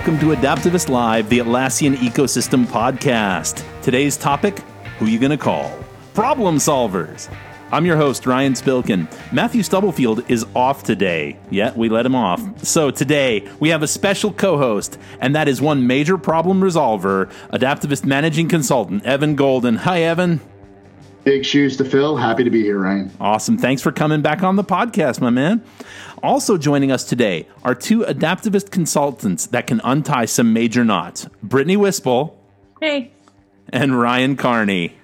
Welcome to Adaptavist Live, the Atlassian Ecosystem Podcast. Today's topic Who you gonna call? Problem solvers. I'm your host, Ryan Spilken. Matthew Stubblefield is off today. Yeah, we let him off. So today, we have a special co host, and that is one major problem resolver, Adaptavist Managing Consultant, Evan Golden. Hi, Evan. Big shoes to fill. Happy to be here, Ryan. Awesome. Thanks for coming back on the podcast, my man. Also joining us today are two Adaptavist consultants that can untie some major knots Brittany Wispell. Hey. And Ryan Kearney.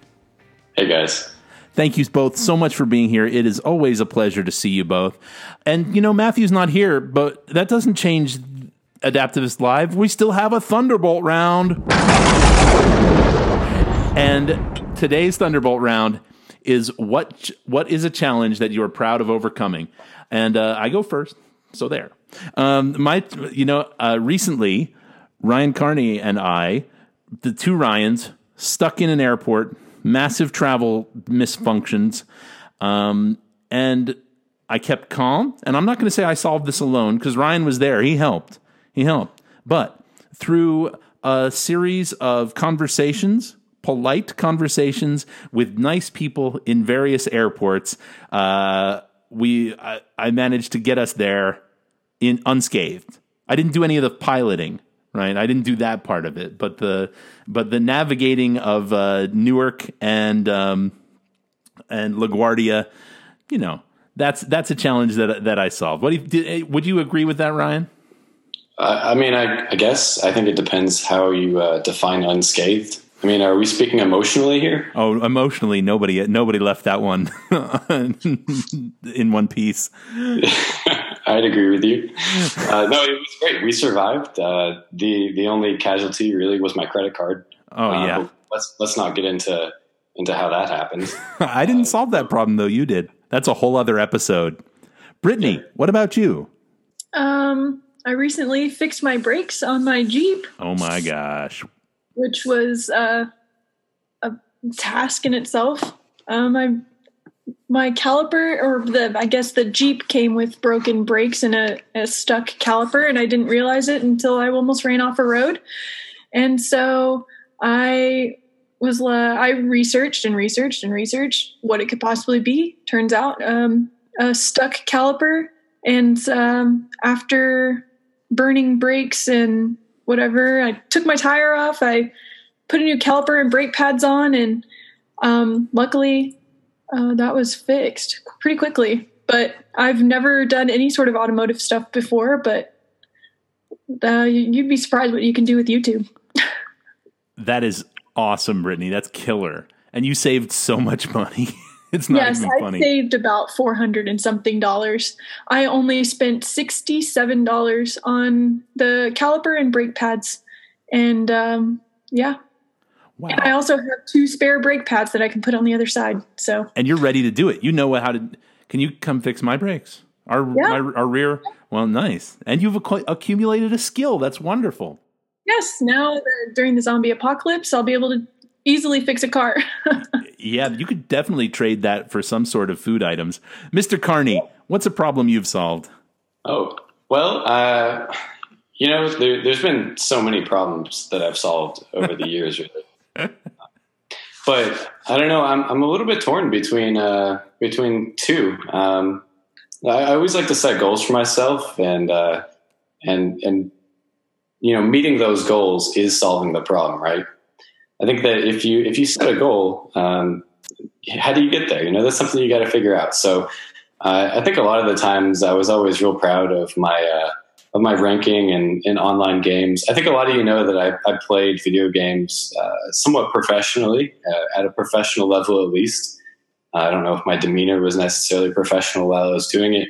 Hey, guys. Thank you both so much for being here. It is always a pleasure to see you both. And, you know, Matthew's not here, but that doesn't change Adaptavist Live. We still have a Thunderbolt round. And today's Thunderbolt round is what what is a challenge that you are proud of overcoming? And uh, I go first. So there. Um, my, you know, uh, recently, Ryan Kearney and I, the two Ryans, stuck in an airport, massive travel misfunctions, um, and I kept calm. And I'm not going to say I solved this alone because Ryan was there. He helped. He helped. But through a series of conversations, polite conversations with nice people in various airports, uh, we I, I managed to get us there in unscathed. I didn't do any of the piloting, right? I didn't do that part of it, but the but the navigating of uh, Newark and um, and LaGuardia, you know, that's that's a challenge that that I solved. What you, did, eh, would you agree with that, Ryan? I mean, I, I, guess I think it depends how you uh, define unscathed. I mean, are we speaking emotionally here? Oh, emotionally, nobody nobody left that one in one piece. I'd agree with you. Uh, no, it was great. We survived. Uh, the the only casualty really was my credit card. Oh uh, yeah. Let's let's not get into into how that happened. I didn't solve that problem though. You did. That's a whole other episode. Brittany, yeah. what about you? Um, I recently fixed my brakes on my Jeep. Oh my gosh which was uh, a task in itself. Um, my my caliper, or the I guess the Jeep came with broken brakes and a, a stuck caliper, and I didn't realize it until I almost ran off a road. And so I was uh, I researched and researched and researched what it could possibly be. Turns out um, a stuck caliper, and um, after burning brakes and whatever. I took my tire off. I put a new caliper and brake pads on, and um, luckily uh, that was fixed pretty quickly. But I've never done any sort of automotive stuff before. But uh, you'd be surprised what you can do with YouTube. that is awesome, Brittany. That's killer. And you saved so much money. It's not yes, even funny. I saved about four hundred and something dollars. I only spent sixty seven dollars on the caliper and brake pads, and um, yeah. Wow. And I also have two spare brake pads that I can put on the other side. So. And you're ready to do it. You know how to. Can you come fix my brakes? Our yeah. my, our rear. Well, nice. And you've accumulated a skill. That's wonderful. Yes. Now during the zombie apocalypse, I'll be able to easily fix a car. yeah, you could definitely trade that for some sort of food items. Mr. Kearney, what's a problem you've solved? Oh, well, uh, you know, there, has been so many problems that I've solved over the years, really. but I don't know. I'm, I'm a little bit torn between uh, between two. Um, I, I, always like to set goals for myself, and uh, and and you know, meeting those goals is solving the problem, right? I think that if you if you set a goal, um, how do you get there? You know, that's something you got to figure out. So uh, I think a lot of the times I was always real proud of my uh, of my ranking in, in online games. I think a lot of you know that I, I played video games uh, somewhat professionally, uh, at a professional level at least. I don't know if my demeanor was necessarily professional while I was doing it,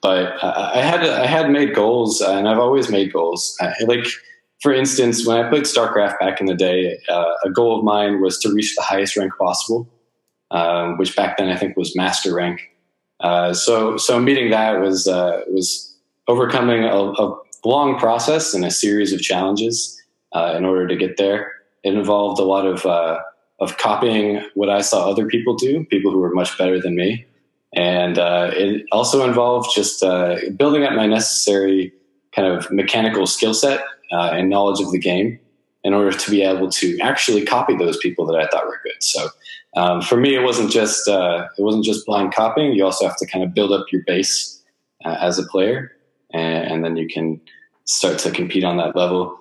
but I had I had made goals, and I've always made goals. I, like for instance, when I played StarCraft back in the day, uh, a goal of mine was to reach the highest rank possible, um, which back then I think was master rank. Uh, so, so meeting that was uh, was overcoming a, a, long process and a series of challenges uh, in order to get there. It involved a lot of uh, of copying what I saw other people do, people who were much better than me, and uh, it also involved just building up my necessary kind of mechanical skill set uh, and knowledge of the game in order to be able to actually copy those people that I thought were good. So um, for me, it wasn't just uh, it wasn't just blind copying. You also have to kind of build up your base uh, as a player, and, and, then you can start to compete on that level.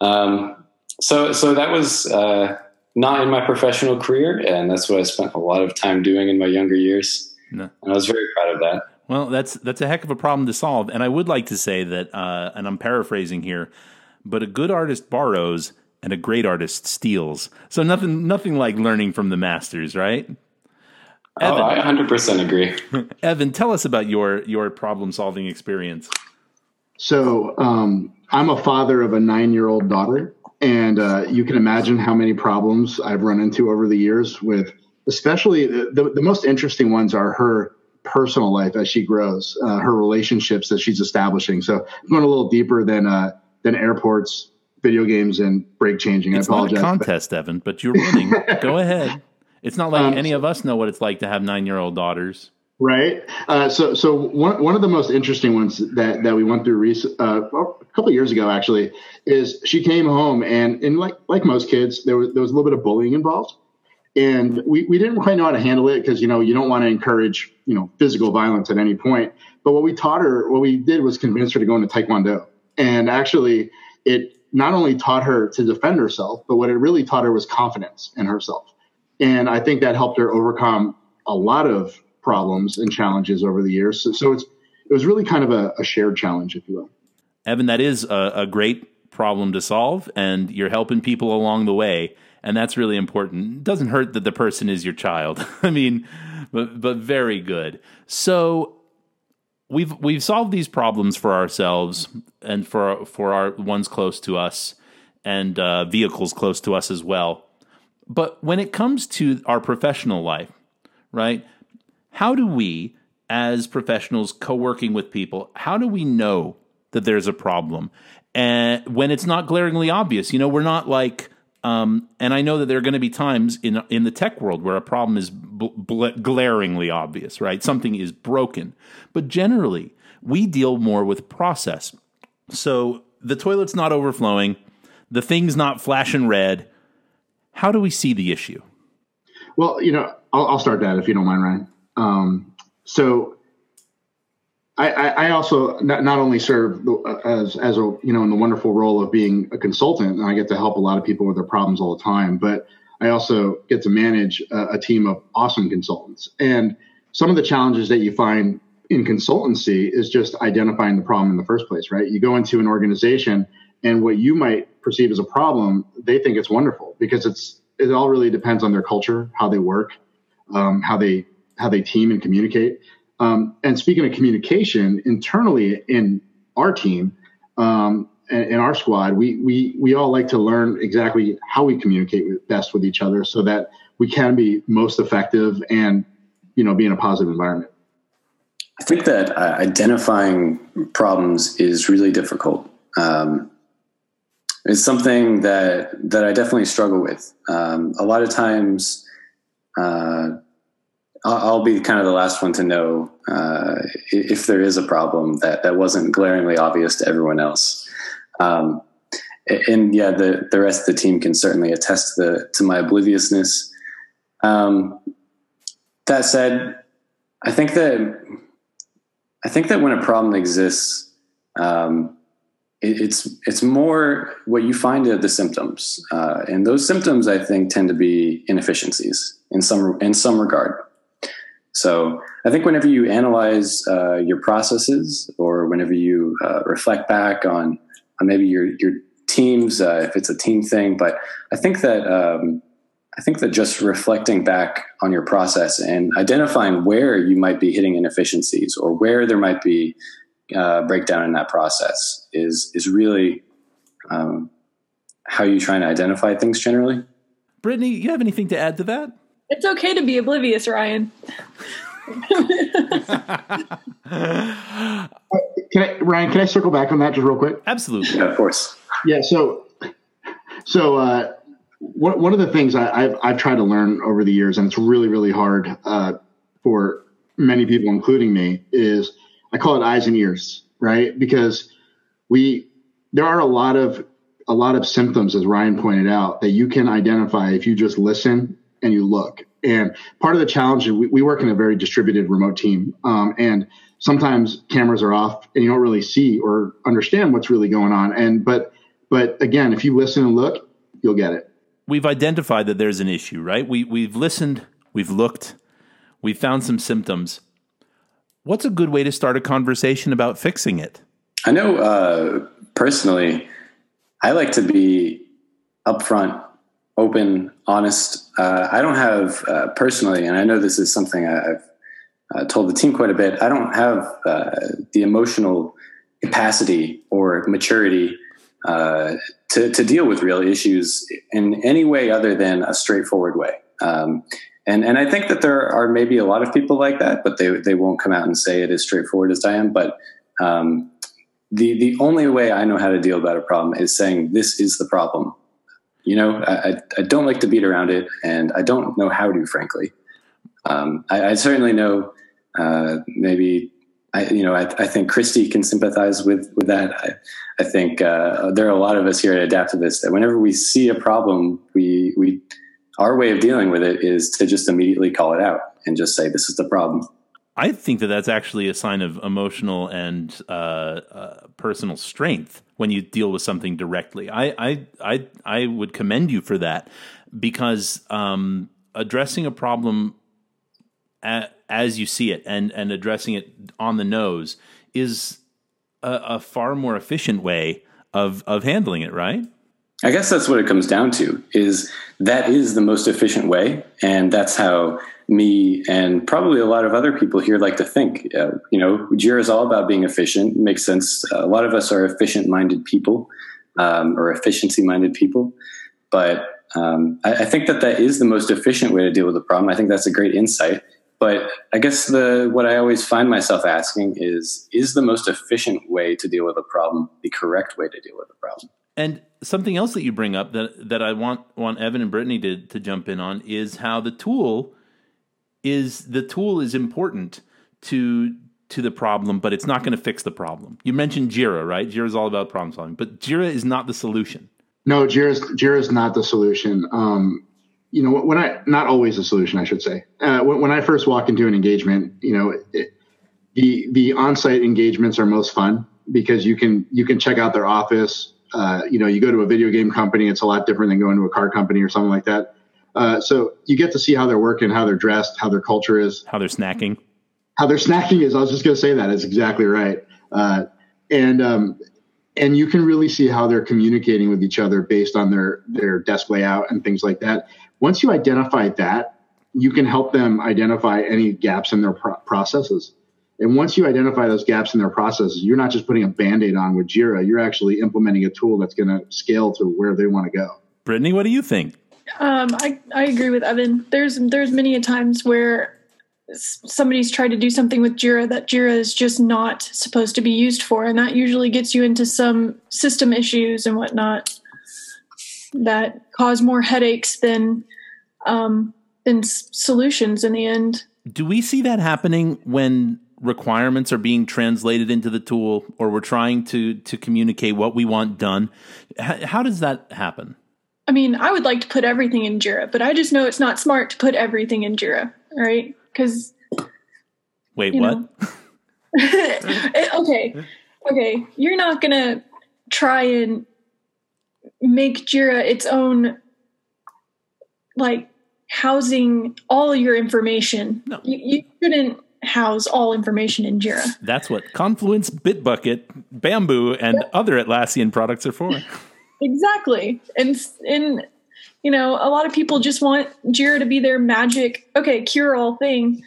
Um, so so that was uh, not in my professional career, and that's what I spent a lot of time doing in my younger years. No. And I was very proud of that. Well, that's that's a heck of a problem to solve, and I would like to say that, uh, and I'm paraphrasing here, but a good artist borrows and a great artist steals. So nothing nothing like learning from the masters, right? Evan, oh, I 100% agree. Evan, tell us about your your problem solving experience. So, um, I'm a father of a nine year old daughter, and uh, you can imagine how many problems I've run into over the years with, especially the, the, the most interesting ones are her personal life as she grows, uh, her relationships that she's establishing. So, going a little deeper than uh, than airports, video games, and brake changing. It's I apologize. not a contest, Evan, but you're winning. Go ahead. It's not like um, any of us know what it's like to have nine year old daughters. Right. Uh, so, so one, one of the most interesting ones that, that we went through rec- uh, a couple of years ago, actually, is she came home and, and like, like most kids, there was, there was a little bit of bullying involved. And we, we didn't quite know how to handle it because, you know, you don't want to encourage, you know, physical violence at any point. But what we taught her, what we did was convince her to go into Taekwondo. And actually, it not only taught her to defend herself, but what it really taught her was confidence in herself. And I think that helped her overcome a lot of problems and challenges over the years. So, so it's it was really kind of a, a, shared challenge, if you will. Evan, that is a, a great problem to solve, and you're helping people along the way, and that's really important. It doesn't hurt that the person is your child. I mean, but but very good. So we've we've solved these problems for ourselves and for for our ones close to us and uh, vehicles close to us as well. But when it comes to our professional life, right? How do we, as professionals co working with people, how do we know that there's a problem? And when it's not glaringly obvious, you know, we're not like, um, and I know that there are going to be times in in the tech world where a problem is bl- bl- glaringly obvious, right? Something is broken, but generally we deal more with process. So the toilet's not overflowing, the thing's not flashing red. How do we see the issue? Well, you know, I'll, I'll start that if you don't mind, Ryan. Um, so I, I, also not, not, only serve as as a you know in the wonderful role of being a consultant, and I get to help a lot of people with their problems all the time. But I also get to manage a, a team of awesome consultants. And some of the challenges that you find in consultancy is just identifying the problem in the first place, right? You go into an organization, and what you might perceive as a problem, they think it's wonderful because it's it all really depends on their culture, how they work, um, how they how they team and communicate. Um, and speaking of communication internally in our team um, in our squad, we we we all like to learn exactly how we communicate best with each other, so that we can be most effective and you know be in a positive environment. I think that uh, identifying problems is really difficult. Um, it's something that that I definitely struggle with. Um, a lot of times, uh, I'll be kind of the last one to know uh, if there is a problem that, that wasn't glaringly obvious to everyone else. Um, and yeah, the, the rest of the team can certainly attest to, the, to my obliviousness. Um, that said, I think that I think that when a problem exists, um, it, it's it's more what you find are the symptoms, uh, and those symptoms I think tend to be inefficiencies in some in some regard. So I think whenever you analyze uh, your processes or whenever you uh, reflect back on, on, maybe your your teams, uh, if it's a team thing, but I think that um, I think that just reflecting back on your process and identifying where you might be hitting inefficiencies or where there might be uh, breakdown in that process is is really um, how you try and identify things generally. Brittany, you have anything to add to that? It's okay to be oblivious, Ryan. can I, Ryan? Can I circle back on that just real quick? Absolutely. Yeah, of course. Yeah. So, so uh, one one of the things I, have I've tried to learn over the years, and it's really really hard uh, for many people, including me, is I call it eyes and ears, right? Because we there are a lot of a lot of symptoms, as Ryan pointed out, that you can identify if you just listen and you look. And part of the challenge is we, we work in a very distributed remote team, um, and sometimes cameras are off and you don't really see or understand what's really going on. And but but again, if you listen and look, you'll get it. We've identified that there's an issue, right? We we've listened, we've looked, we've found some symptoms. What's a good way to start a conversation about fixing it? I know uh, personally, I like to be upfront, open, honest. Uh, I don't have uh, personally, and I know this is something I've uh, told the team quite a bit. I don't have uh, the emotional capacity or maturity uh, to, to deal with real issues in any way other than a straightforward way. Um, and and I think that there are maybe a lot of people like that, but they they won't come out and say it as straightforward as I am. But um, the the only way I know how to deal about a problem is saying this is the problem. You know, I, I don't like to beat around it, and I don't know how to, frankly. Um, I, I, certainly know uh, maybe I, you know, I, I, think Christy can sympathize with with that. I, I think uh, there are a lot of us here at Adaptavist that whenever we see a problem, we we our way of dealing with it is to just immediately call it out and just say this is the problem. I think that that's actually a sign of emotional and uh, uh, personal strength when you deal with something directly. I I I, I would commend you for that because um, addressing a problem as you see it and and addressing it on the nose is a, a far more efficient way of of handling it. Right. I guess that's what it comes down to is that is the most efficient way. And that's how me and probably a lot of other people here like to think. Uh, you know, Jira is all about being efficient. It makes sense. A lot of us are efficient minded people um, or efficiency minded people. But um, I, I think that that is the most efficient way to deal with the problem. I think that's a great insight. But I guess the what I always find myself asking is is the most efficient way to deal with a problem the correct way to deal with a problem? And something else that you bring up that that I want want Evan and Brittany to to jump in on is how the tool is the tool is important to to the problem, but it's not going to fix the problem. You mentioned Jira, right? Jira is all about problem solving, but Jira is not the solution. No, Jira is, not the solution. Um, you know, when I not always a solution, I should say. Uh, when, when, I first walk into an engagement, you know, it, the the on-site engagements are most fun because you can you can check out their office. Uh, you know, you go to a video game company, it's a lot different than going to a car company or something like that. Uh, so you get to see how they're working, how they're dressed, how their culture is, how they're snacking, how their snacking is. I was just going to say that. It's exactly right. Uh, and um, and you can really see how they're communicating with each other based on their their desk layout and things like that. Once you identify that, you can help them identify any gaps in their pro- processes. And once you identify those gaps in their processes, you're not just putting a band aid on with Jira, you're actually implementing a tool that's going to scale to where they want to go. Brittany, what do you think? Um, I, I agree with Evan. There's there's many a times where somebody's tried to do something with Jira that Jira is just not supposed to be used for, and that usually gets you into some system issues and whatnot that cause more headaches than um, than solutions in the end. Do we see that happening when requirements are being translated into the tool, or we're trying to to communicate what we want done? H- how does that happen? I mean, I would like to put everything in Jira, but I just know it's not smart to put everything in Jira, right? Because wait, what? okay, okay, you're not gonna try and make Jira its own like housing all your information. No. You, you shouldn't house all information in Jira. That's what Confluence, Bitbucket, Bamboo, and other Atlassian products are for. exactly. And and you know, a lot of people just want Jira to be their magic, okay, cure all thing,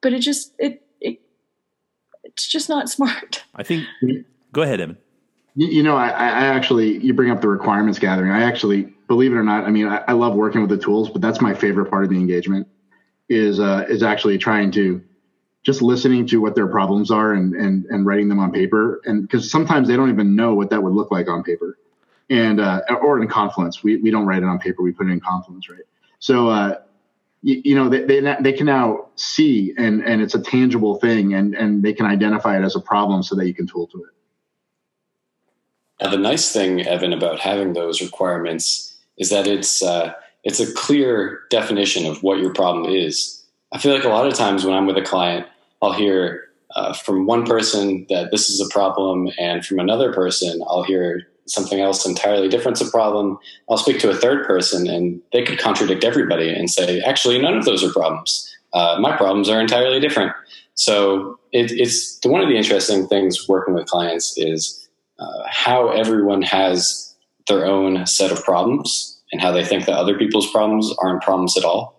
but it just it, it it's just not smart. I think go ahead, Evan. You, you know, I, I, actually, you bring up the requirements gathering. I actually, believe it or not, I mean, I, I, love working with the tools, but that's my favorite part of the engagement is, uh, is actually trying to just listening to what their problems are and, and, and writing them on paper. And because sometimes they don't even know what that would look like on paper and, uh, or in Confluence, we, we don't write it on paper. We put it in Confluence, right? So, uh, you, you know, they, they, they can now see and, and it's a tangible thing and, and they can identify it as a problem so that you can tool to it. Uh, the nice thing, Evan, about having those requirements is that it's uh, it's a clear definition of what your problem is. I feel like a lot of times when I'm with a client, I'll hear uh, from one person that this is a problem, and from another person, I'll hear something else entirely different's a problem. I'll speak to a third person, and they could contradict everybody and say, actually, none of those are problems. Uh, my problems are entirely different. So it, it's one of the interesting things working with clients is uh, how everyone has their own set of problems and how they think that other people's problems aren't problems at all.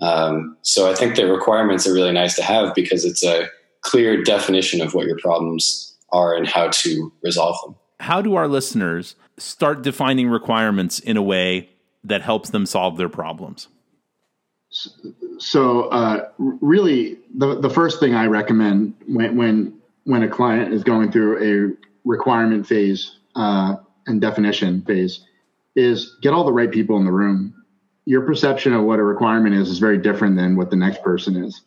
Um, so I think the requirements are really nice to have because it's a clear definition of what your problems are and how to resolve them. How do our listeners start defining requirements in a way that helps them solve their problems? So, uh, really, the, the first thing I recommend when, when, when a client is going through a requirement phase uh, and definition phase is get all the right people in the room. Your perception of what a requirement is is very different than what the next person is.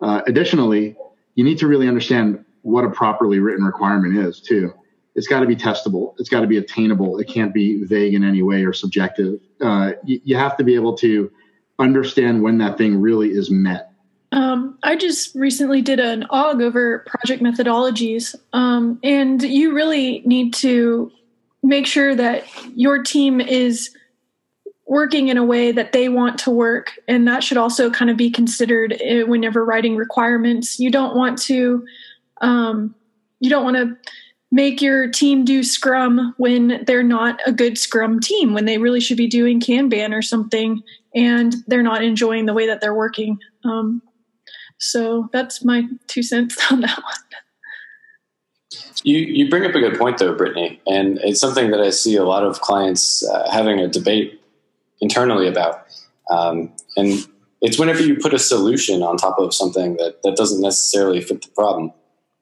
Uh, additionally, you need to really understand what a properly written requirement is too. It's got to be testable. It's got to be attainable. It can't be vague in any way or subjective. Uh, you, you have to be able to understand when that thing really is met. Um, I just recently did an OG over project methodologies, um, and you really need to make sure that your team is working in a way that they want to work and that should also kind of be considered eh, whenever writing requirements you don't want to um, you don't want to make your team do scrum when they're not a good scrum team when they really should be doing kanban or something and they're not enjoying the way that they're working um, so that's my two cents on that one you, you bring up a good point, though, Brittany, and it's something that I see a lot of clients uh, having a debate internally about. Um, and it's whenever you put a solution on top of something that, that doesn't necessarily fit the problem.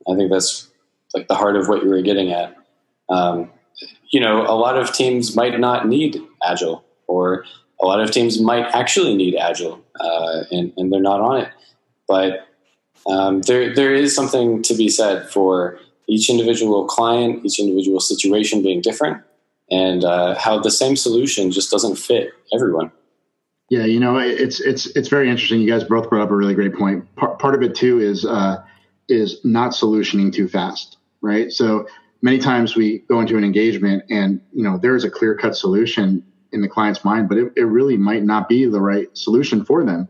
I think that's like the heart of what you were getting at. Um, you know, a lot of teams might not need Agile, or a lot of teams might actually need Agile, uh, and, and, they're not on it. But um, there, there is something to be said for each individual client, each individual situation being different, and uh, how the same solution just doesn't fit everyone. Yeah, you know, it's it's it's very interesting. You guys both brought up a really great point. Part, part of it too is uh, is not solutioning too fast, right? So many times we go into an engagement and you know there is a clear cut solution in the client's mind, but it, it really might not be the right solution for them.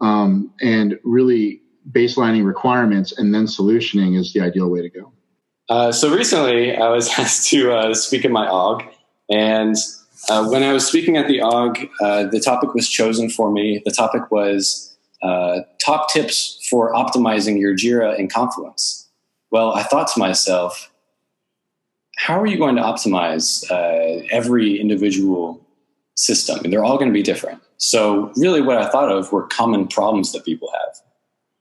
Um, and really baselining requirements and then solutioning is the ideal way to go. Uh, so recently, I was asked to uh, speak at my OG, and uh, when I was speaking at the OG, uh, the topic was chosen for me. The topic was uh, top tips for optimizing your Jira and Confluence. Well, I thought to myself, how are you going to optimize every individual system? And they're all going to be different. So, really, what I thought of were common problems that people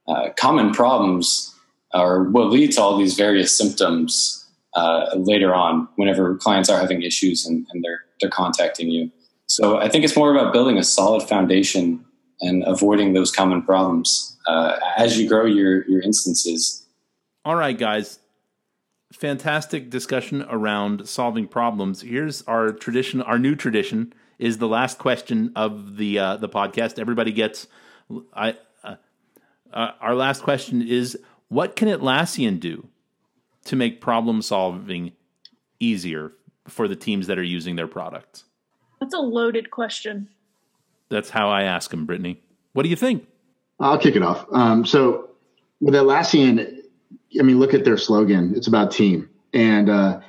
have. common problems or what leads to all these various symptoms uh, later on whenever clients are having issues and, and, they're they're contacting you. So I think it's more about building a solid foundation and avoiding those common problems uh, as you grow your your instances. All right, guys. Fantastic discussion around solving problems. Here's our tradition. Our new tradition is the last question of the uh, the podcast. Everybody gets. I. Uh, uh our last question is what can Atlassian do to make problem solving easier for the teams that are using their products? That's a loaded question. That's how I ask them, Brittany. What do you think? I'll kick it off. Um, so with Atlassian, I mean, look at their slogan. It's about team, and uh,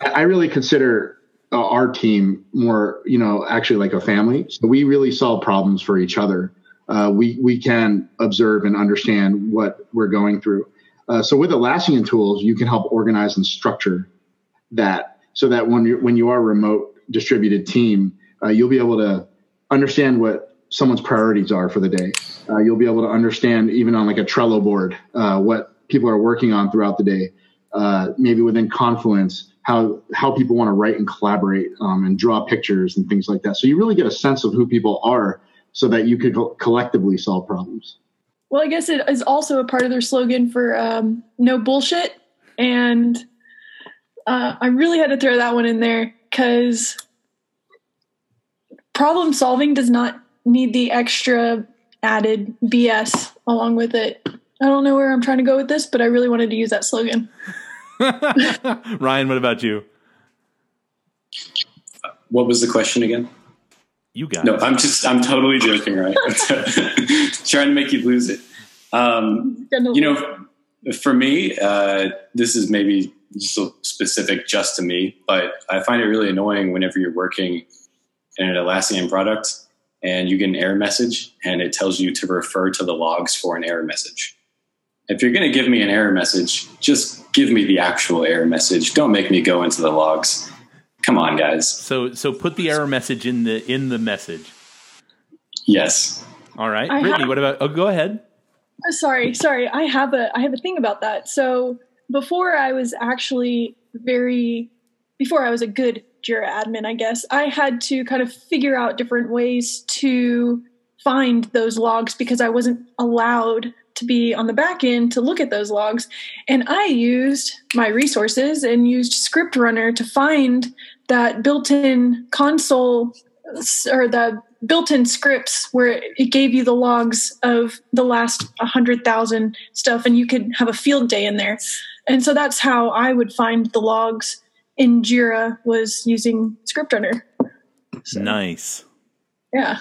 I really consider uh, our team more, you know, actually like a family. So we really solve problems for each other uh, we we can observe and understand what we're going through. Uh, so with Atlassian tools, you can help organize and structure that so that when you when you are a remote distributed team, uh, you'll be able to understand what someone's priorities are for the day. Uh, you'll be able to understand even on like a Trello board what people are working on throughout the day. Uh, maybe within Confluence, how how people want to write and collaborate um, and draw pictures and things like that. So you really get a sense of who people are so that you could collectively solve problems. Well, I guess it is also a part of their slogan for um, no bullshit. And uh, I really had to throw that one in there because problem solving does not need the extra added BS along with it. I don't know where I'm trying to go with this, but I really wanted to use that slogan. Ryan, what about you? What was the question again? You got No, it. I'm just I'm totally joking, right? Trying to make you lose it. Um, you know, for me, uh, this is maybe just specific just to me, but I find it really annoying whenever you're working in an Atlassian product and you get an error message and it tells you to refer to the logs for an error message. If you're going to give me an error message, just give me the actual error message. Don't make me go into the logs. Come on, guys. so so put the error message in the in the message. Yes. All right, I Brittany. have- What about? Oh, go ahead. Uh, sorry sorry i have a i have a thing about that so before i was actually very before i was a good jira admin i guess i had to kind of figure out different ways to find those logs because i wasn't allowed to be on the back end to look at those logs and i used my resources and used ScriptRunner to find that built-in console or the built-in scripts where it gave you the logs of the last 100,000 stuff and you could have a field day in there. And so that's how I would find the logs in Jira was using ScriptRunner. So, Nice Yeah.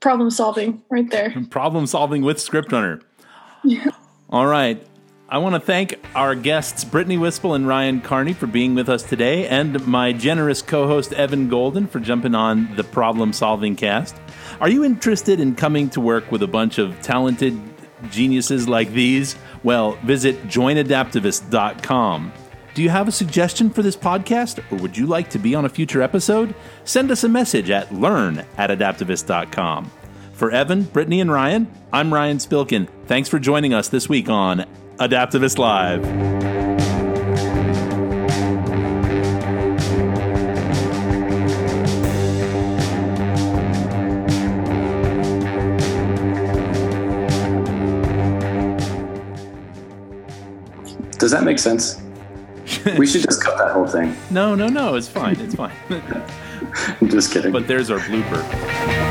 Problem solving right there. problem solving with ScriptRunner. All right. I want to thank our guests, Brittany Wispell and Ryan Kearney, for being with us today, and my generous co host, Evan Golden, for jumping on the problem solving cast. Are you interested in coming to work with a bunch of talented geniuses like these? Well, visit joinadaptavist.com. Do you have a suggestion for this podcast, or would you like to be on a future episode? Send us a message at learn at adaptavist.com. For Evan, Brittany, and Ryan, I'm Ryan Spilken. Thanks for joining us this week on Adaptavist Live. Does that make sense? we should just cut that whole thing. No, no, no, it's fine. It's fine. I'm just kidding. but there's our blooper.